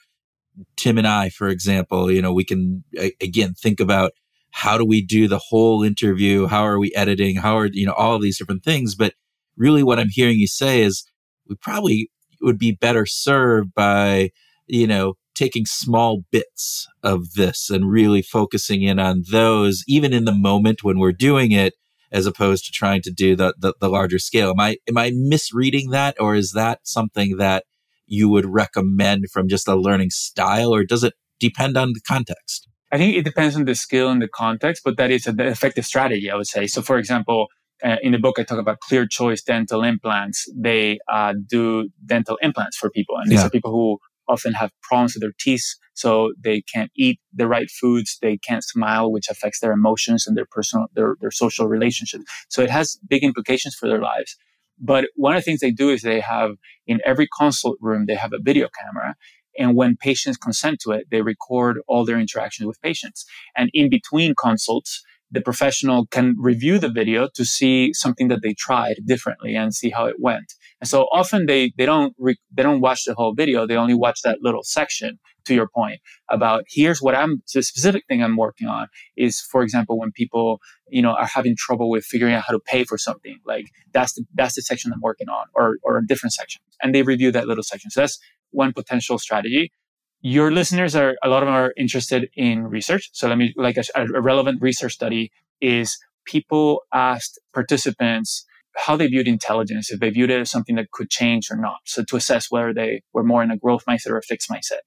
Tim and I, for example, you know, we can again think about how do we do the whole interview? How are we editing? How are you know all these different things? But really, what I'm hearing you say is we probably would be better served by you know taking small bits of this and really focusing in on those, even in the moment when we're doing it, as opposed to trying to do the, the, the larger scale. Am I, am I misreading that? Or is that something that you would recommend from just a learning style or does it depend on the context? I think it depends on the skill and the context, but that is an effective strategy, I would say. So, for example, uh, in the book, I talk about Clear Choice Dental Implants. They uh, do dental implants for people, and these yeah. are people who often have problems with their teeth, so they can't eat the right foods. They can't smile, which affects their emotions and their personal, their, their social relationships. So it has big implications for their lives. But one of the things they do is they have in every consult room, they have a video camera. And when patients consent to it, they record all their interactions with patients. And in between consults, the professional can review the video to see something that they tried differently and see how it went. And so often they, they don't, re- they don't watch the whole video. They only watch that little section to your point about here's what I'm, the specific thing I'm working on is, for example, when people, you know, are having trouble with figuring out how to pay for something, like that's the, that's the section I'm working on or, or a different section. And they review that little section. So that's one potential strategy your listeners are a lot of them are interested in research. So let me like a, a relevant research study is people asked participants how they viewed intelligence, if they viewed it as something that could change or not. So to assess whether they were more in a growth mindset or a fixed mindset.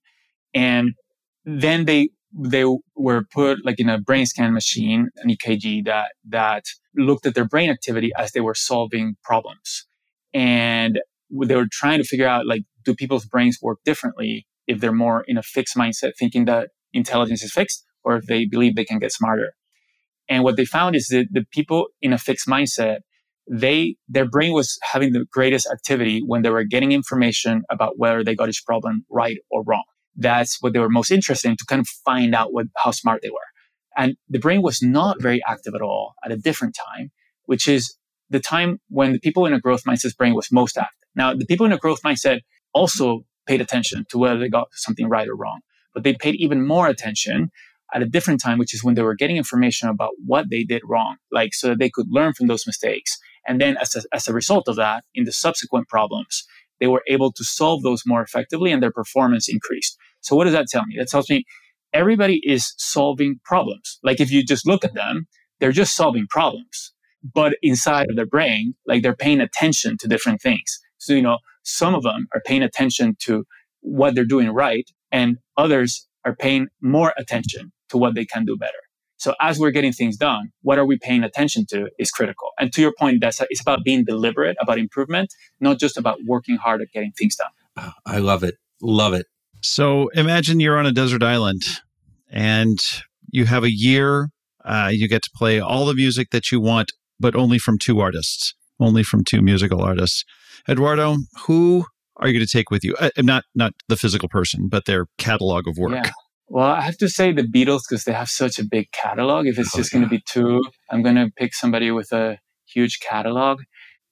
And then they they were put like in a brain scan machine, an EKG that that looked at their brain activity as they were solving problems. And they were trying to figure out like do people's brains work differently if they're more in a fixed mindset, thinking that intelligence is fixed, or if they believe they can get smarter. And what they found is that the people in a fixed mindset, they their brain was having the greatest activity when they were getting information about whether they got each problem right or wrong. That's what they were most interested in to kind of find out what how smart they were. And the brain was not very active at all at a different time, which is the time when the people in a growth mindset's brain was most active. Now, the people in a growth mindset also paid attention to whether they got something right or wrong. But they paid even more attention at a different time, which is when they were getting information about what they did wrong, like so that they could learn from those mistakes. And then as a, as a result of that, in the subsequent problems, they were able to solve those more effectively and their performance increased. So what does that tell me? That tells me everybody is solving problems. Like if you just look at them, they're just solving problems. But inside of their brain, like they're paying attention to different things. So, you know, some of them are paying attention to what they're doing right, and others are paying more attention to what they can do better. So as we're getting things done, what are we paying attention to is critical. And to your point, that's it's about being deliberate about improvement, not just about working hard at getting things done. I love it. Love it. So imagine you're on a desert island and you have a year. Uh, you get to play all the music that you want, but only from two artists, only from two musical artists. Eduardo, who are you going to take with you? Uh, not not the physical person, but their catalog of work. Yeah. Well, I have to say the Beatles because they have such a big catalog. If it's oh, just yeah. going to be two, I'm going to pick somebody with a huge catalog,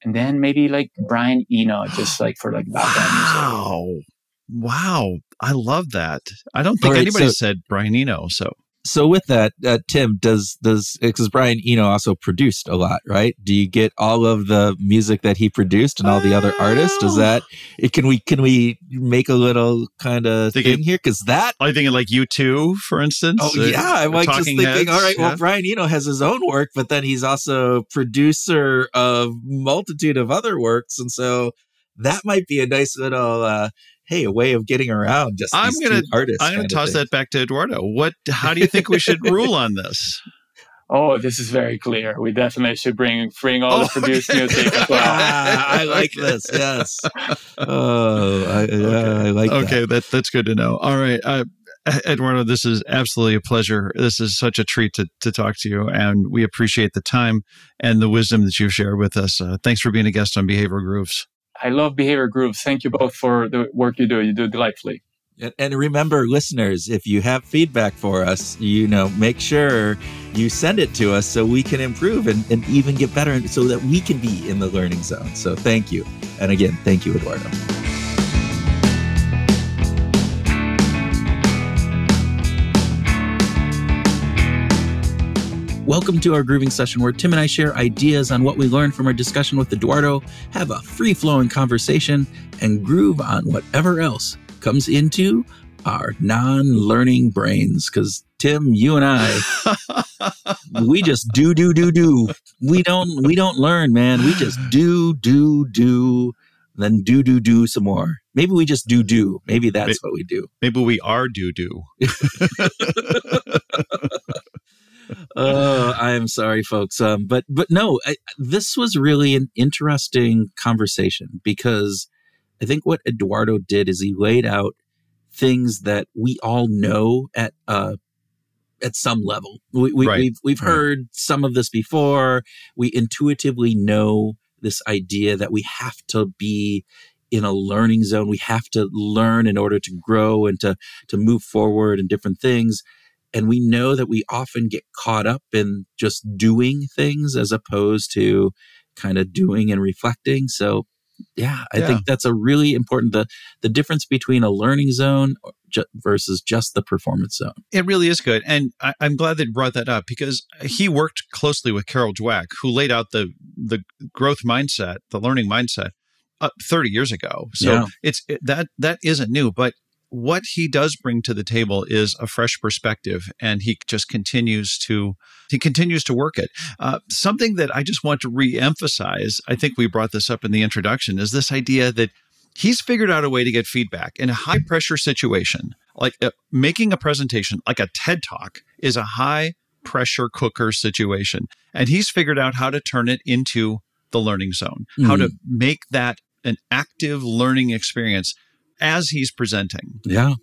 and then maybe like Brian Eno, just like for like background wow. music. Wow, I love that. I don't think right, anybody so, said Brian Eno. So so with that, uh, Tim, does does because Brian Eno also produced a lot, right? Do you get all of the music that he produced and all the other artists? Does that it, can we can we make a little kind of thing here? Because that I think like U2, for instance. Oh uh, yeah, I'm like just thinking. Heads, all right, yeah. well Brian Eno has his own work, but then he's also producer of multitude of other works, and so that might be a nice little. Uh, hey, a way of getting around just I'm gonna, artists. I'm going to toss that back to Eduardo. What? How do you think we should rule on this? Oh, this is very clear. We definitely should bring bring all oh, the produced okay. music as well. ah, I like this. Yes. Oh, I, okay. I like. Okay, that. that. that's good to know. All right, uh, Eduardo, this is absolutely a pleasure. This is such a treat to to talk to you, and we appreciate the time and the wisdom that you've shared with us. Uh, thanks for being a guest on Behavioral Grooves. I love behavior grooves. Thank you both for the work you do. You do delightfully. And remember, listeners, if you have feedback for us, you know, make sure you send it to us so we can improve and, and even get better so that we can be in the learning zone. So thank you. And again, thank you, Eduardo. Welcome to our grooving session where Tim and I share ideas on what we learned from our discussion with Eduardo, have a free flowing conversation, and groove on whatever else comes into our non learning brains. Because, Tim, you and I, we just do, do, do, do. We don't, we don't learn, man. We just do, do, do, then do, do, do some more. Maybe we just do, do. Maybe that's maybe, what we do. Maybe we are do, do. uh, I am sorry, folks. Um, but but no, I, this was really an interesting conversation because I think what Eduardo did is he laid out things that we all know at uh at some level. We, we, Right, We've we've right. heard some of this before. We intuitively know this idea that we have to be in a learning zone. We have to learn in order to grow and to to move forward and different things. And we know that we often get caught up in just doing things as opposed to kind of doing and reflecting. So yeah, I Yeah. think that's a really important the the difference between a learning zone ju- versus just the performance zone. It really is good. And I, I'm glad that you brought that up because he worked closely with Carol Dweck, who laid out the the growth mindset, the learning mindset, uh, 30 years ago. So Yeah. it's it, that that isn't new, but what he does bring to the table is a fresh perspective, and he just continues to he continues to work it. Uh, something that I just want to re-emphasize, I think we brought this up in the introduction, is this idea that he's figured out a way to get feedback in a high pressure situation. Like uh, making a presentation like a ted talk is a high pressure cooker situation and he's figured out how to turn it into the learning zone how to make that an active learning experience as he's presenting Yeah.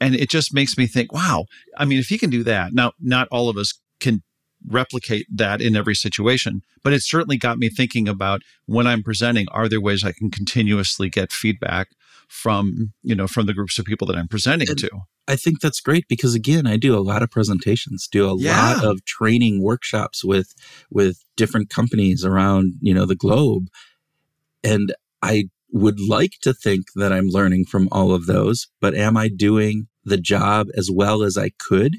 and it just makes me think wow i mean if he can do that now not all of us can replicate that in every situation but it certainly got me thinking about when i'm presenting are there ways i can continuously get feedback from you know from the groups of people that i'm presenting And- to I think that's great because again, I do a lot of presentations, do a Yeah. lot of training workshops with with different companies around, you know, the globe. And I would like to think that I'm learning from all of those, but am I doing the job as well as I could?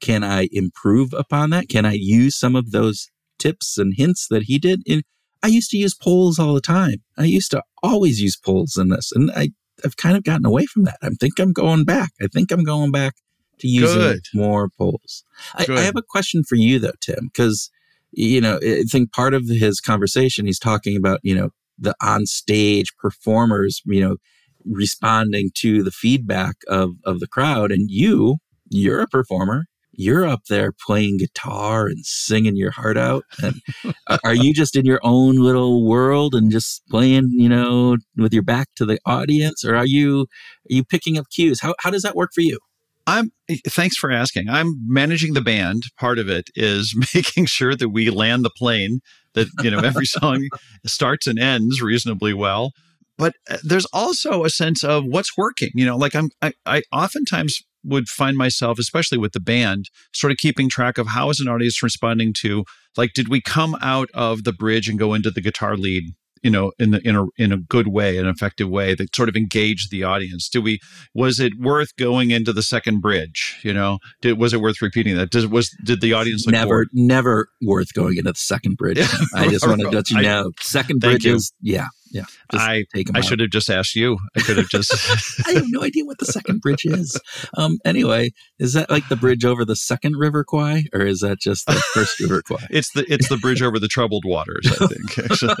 Can I improve upon that? Can I use some of those tips and hints that he did? In I used to use polls all the time. I used to always use polls in this, and I I've kind of gotten away from that. I think I'm going back. I think I'm going back to using Good. more polls. I, I have a question for you though, Tim, because you know I think part of his conversation he's talking about you know the on stage performers you know responding to the feedback of of the crowd, and you you're a performer. You're up there playing guitar and singing your heart out. And are- you just in your own little world and just playing, you know, with your back to the audience, or are you are you picking up cues? How how does that work for you? I'm eh, thanks for asking. I'm managing the band. Part of it is making sure that we land the plane that you know every song starts and ends reasonably well. But uh, there's also a sense of what's working. You know, like I'm I, I oftentimes would find myself, especially with the band, sort of keeping track of how is an audience responding to like did we come out of the bridge and go into the guitar lead you know in the in a in a good way an effective way that sort of engaged the audience. Do we was it worth going into the second bridge you know? Did was it worth repeating that? Did was did the audience look never, bored? never worth going into the second bridge. I just want to let you know, second bridge is yeah, yeah. I- i out. should have just asked you i could have just I have no idea what the second bridge is. Um, anyway, is that like the bridge over the second River Kwai, or is that just the first River Kwai? it's the it's the bridge over the troubled waters i think actually.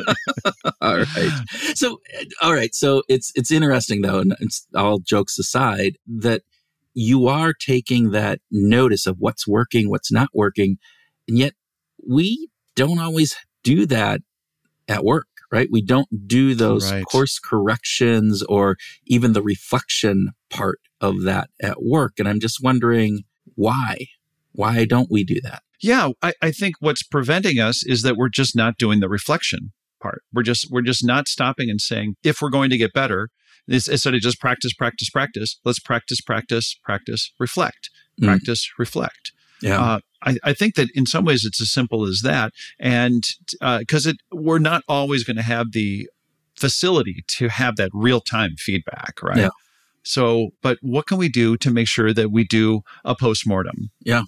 all right. So, all right. So it's it's interesting though, and it's all jokes aside, that you are taking that notice of what's working, what's not working, and yet we don't always do that at work, right? We don't do those Right. course corrections or even the reflection part of that at work, and I'm just wondering why. Why don't we do that? Yeah, I, I think what's preventing us is that we're just not doing the reflection part. We're just we're just not stopping and saying if we're going to get better, instead of just practice, practice, practice, let's practice, practice, practice, reflect, Mm. practice, reflect. Yeah. Uh, I, I think that in some ways it's as simple as that, and because it we're not always going to have the facility to have that real time feedback, right? Yeah. So, but what can we do to make sure that we do a postmortem? Yeah.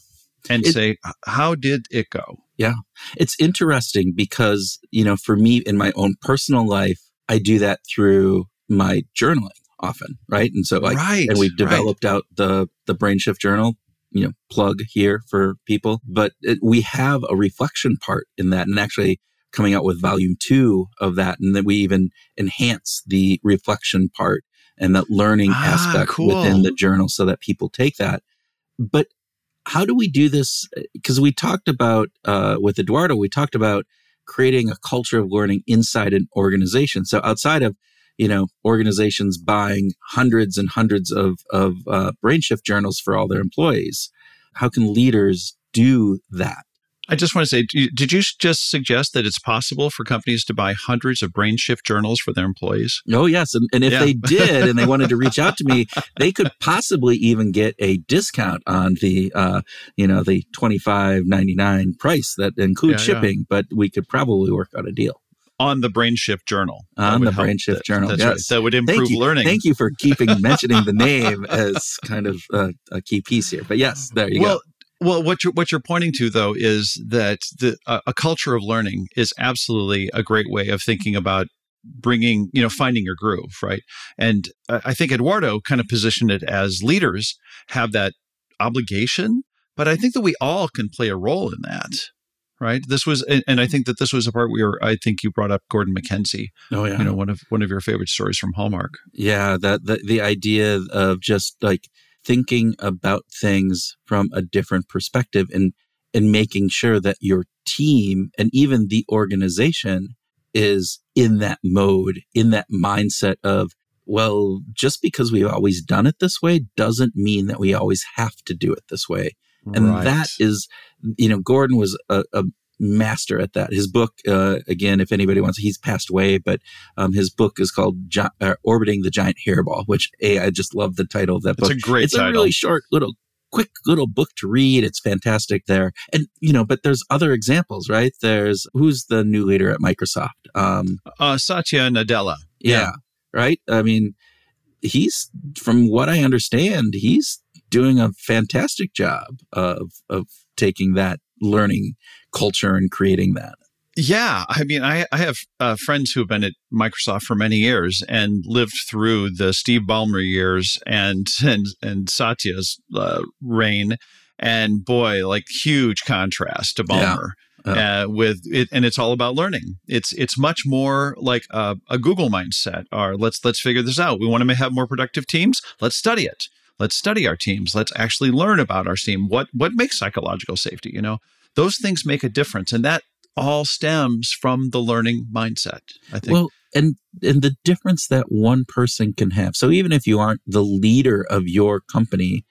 And It- say, how did it go? Yeah. It's interesting because you know for me in my own personal life i do that through my journaling often right and so like right. and we've right. developed out the the brain shift journal you know plug here for people but it, we have a reflection part in that and actually coming out with volume two of that and then we even enhance the reflection part and that learning Ah, aspect cool. within the journal so that people take that. But how do we do this? Because we talked about uh, with eduardo we talked about creating a culture of learning inside an organization. So outside of you know, organizations buying hundreds and hundreds of, of uh, BrainShift journals for all their employees. How can leaders do that? I just want to say, did you just suggest that it's possible for companies to buy hundreds of BrainShift journals for their employees? Oh, yes. And, and if yeah. they did and they wanted to reach out to me, they could possibly even get a discount on the, uh, you know, the twenty five ninety nine price that includes yeah, shipping, yeah. but we could probably work out a deal on the BrainShift journal. On the BrainShift journal, That's yes. Right. That would improve Thank learning. Thank you for keeping mentioning the name as kind of uh, a key piece here. But yes, there you well, go. Well, what you're what you're pointing to though is that the uh, a culture of learning is absolutely a great way of thinking about bringing you know finding your groove right and i think eduardo kind of positioned it as leaders have that obligation but i think that we all can play a role in that right? This was and i mm-hmm. think that this was a part where i think you brought up gordon mackenzie oh yeah you know one of one of your favorite stories from hallmark. Yeah that the, the idea of just like thinking about things from a different perspective and and making sure that your team and even the organization is in that mode in that mindset of well just because we've always done it this way doesn't mean that we always have to do it this way and right. that is you know gordon was a, a master at that. His book, uh, again, if anybody wants, he's passed away, but um, his book is called Gi- uh, "Orbiting the Giant Hairball," which a I just love the title of that book. It's a great. It's title. a really short little. Quick little book to read. It's fantastic there. And, you know, but there's other examples, right? There's who's the new leader at Microsoft? Um, uh, Satya Nadella. Yeah, yeah. Right. I mean, he's, from what I understand, he's doing a fantastic job of, of taking that learning culture and creating that. Yeah, I mean, I, I have uh, friends who have been at Microsoft for many years and lived through the Steve Ballmer years and and and Satya's uh, reign, and boy, like huge contrast to Ballmer. Yeah. Uh, with it, and it's all about learning. It's it's much more like a, a Google mindset. Or let's let's figure this out. We want to have more productive teams. Let's study it. Let's study our teams. Let's actually learn about our team. What what makes psychological safety? You know, those things make a difference. And that all stems from the learning mindset, I think. Well, and and the difference that one person can have. So even if you aren't the leader of your company,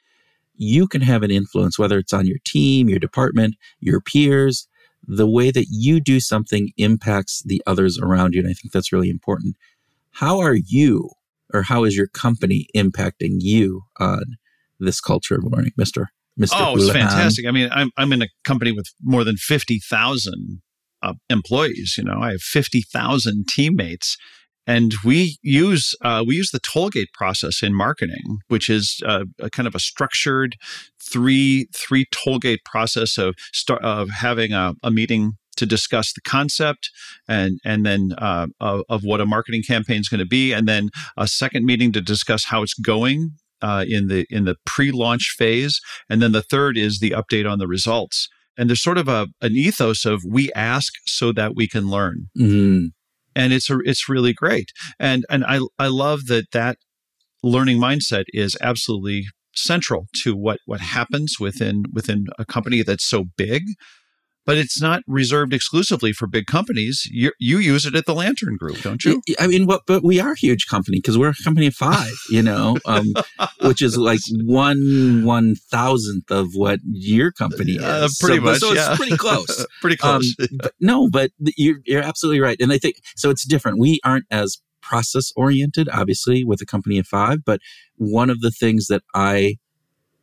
you can have an influence, whether it's on your team, your department, your peers. The way that you do something impacts the others around you. And I think that's really important. How are you or how is your company impacting you on this culture of learning, Mr. Mr. Oh, it's fantastic. I mean, I'm I'm in a company with more than fifty thousand uh, employees. You know, I have fifty thousand teammates, and we use uh, we use the tollgate process in marketing, which is uh, a kind of a structured three three tollgate process of start, of having a, a meeting to discuss the concept and and then uh, of, of, what a marketing campaign is going to be, and then a second meeting to discuss how it's going uh, in the in the pre-launch phase, and then the third is the update on the results. And there's sort of a an ethos of we ask so that we can learn, mm-hmm. and it's a, it's really great. And and I I love that that learning mindset is absolutely central to what what happens within within a company that's so big but it's not reserved exclusively for big companies. You, you use it at the Lantern Group, don't you? I mean, what, but we are a huge company because we're a company of five, you know, um, which is like one one thousandth of what your company is. Uh, pretty so, much, so yeah. it's pretty close. pretty close. Um, but no, but you're, you're absolutely right, and I think so. It's different. We aren't as process oriented, obviously, with a company of five, but one of the things that I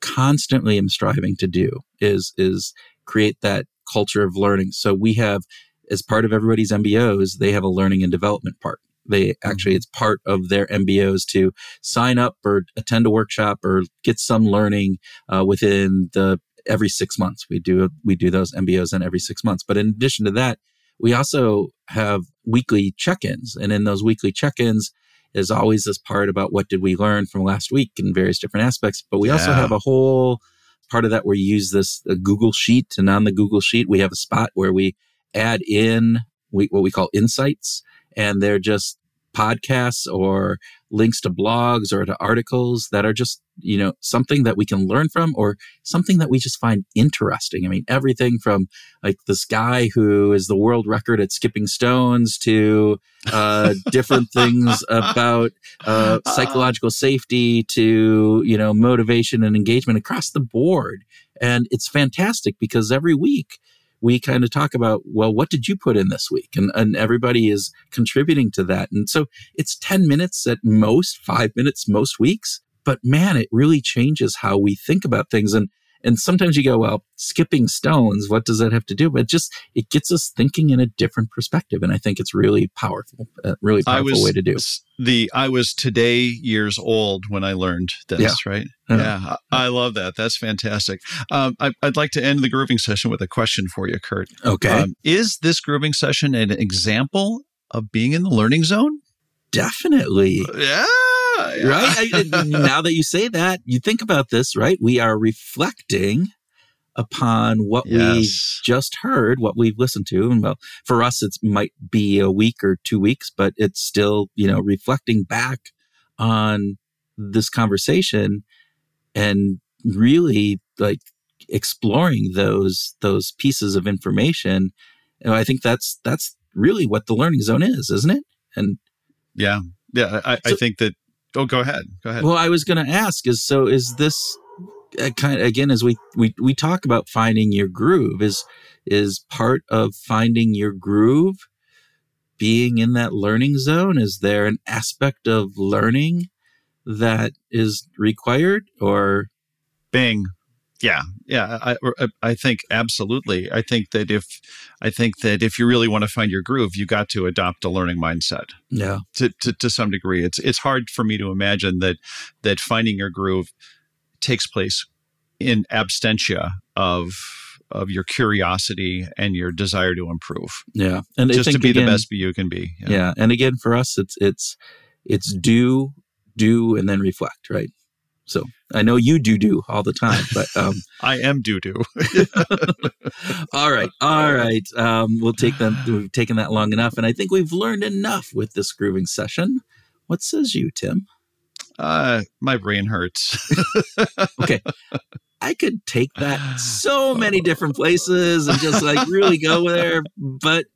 constantly am striving to do is is create that culture of learning. So we have, as part of everybody's MBOs, they have a learning and development part. They actually, mm-hmm. it's part of their MBOs to sign up or attend a workshop or get some learning uh, within the every six months. We do we do those MBOs in every six months. But in addition to that, we also have weekly check-ins, and in those weekly check-ins is always this part about what did we learn from last week in various different aspects. But we yeah. also have a whole part of that where you use this Google Sheet, and on the Google Sheet we have a spot where we add in we, what we call insights, and they're just podcasts or links to blogs or to articles that are just, you know, something that we can learn from or something that we just find interesting. I mean, everything from like this guy who is the world record at skipping stones to uh, different things about uh, psychological safety to, you know, motivation and engagement across the board. And it's fantastic because every week we kind of talk about, well, what did you put in this week? And, and everybody is contributing to that. And so it's 10 minutes at most, five minutes most weeks. But man, it really changes how we think about things. And and sometimes you go, well, skipping stones, what does that have to do? But just it gets us thinking in a different perspective, and I think it's really powerful, a really powerful was, way to do. The I was today years old when I learned this, yeah. right? Uh-huh. Yeah, I, I, love that. That's fantastic. Um, I, would like to end the grooving session with a question for you, Kurt. Okay, um, is this grooving session an example of being in the learning zone? Definitely. Yeah. Yeah. Right? I, now that you say that, you think about this, right? We are reflecting upon what yes. we just heard, what we've listened to. And well, for us, it might be a week or two weeks, but it's still, you know, reflecting back on this conversation and really like exploring those, those pieces of information. And I think that's, that's really what the learning zone is, isn't it? And yeah, yeah, I, so, I think that Oh, go ahead. Go ahead. Well, I was going to ask is so is this uh, kind of, again as we we we talk about finding your groove is is part of finding your groove being in that learning zone is there an aspect of learning that is required or bing yeah, yeah, I, I think absolutely. I think that if I think that if you really want to find your groove, you got to adopt a learning mindset. Yeah, to, to to some degree, it's it's hard for me to imagine that that finding your groove takes place in absentia of of your curiosity and your desire to improve. Yeah, and just to be again, the best you can be. Yeah. yeah, and again, for us, it's it's it's do do and then reflect, right? So I know you do do all the time, but um, I am do do. all right, all right. Um, we'll take them. We've taken that long enough, and I think we've learned enough with this grooving session. What says you, Tim? Uh, my brain hurts. okay, I could take that so many different places and just like really go there, but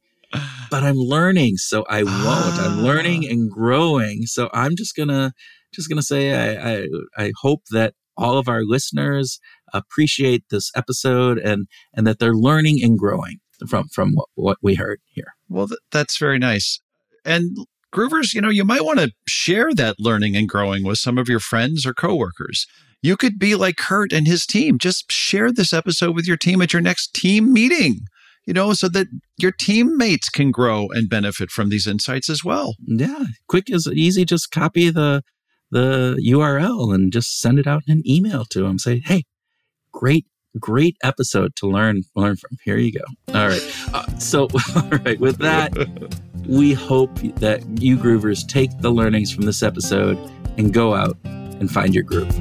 but I'm learning, so I won't. I'm learning and growing, so I'm just gonna just going to say I, I, I hope that all of our listeners appreciate this episode and and that they're learning and growing from from what, what we heard here. Well, th- that's very nice. And groovers, you know, you might want to share that learning and growing with some of your friends or coworkers. You could be like Kurt and his team. Just share this episode with your team at your next team meeting you know, so that your teammates can grow and benefit from these insights as well. Yeah, quick as easy. Just copy the the URL and just send it out in an email to them. Say, hey, great, great episode to learn learn from. Here you go. All right. Uh, so, all right. With that, we hope that you groovers take the learnings from this episode and go out and find your groove.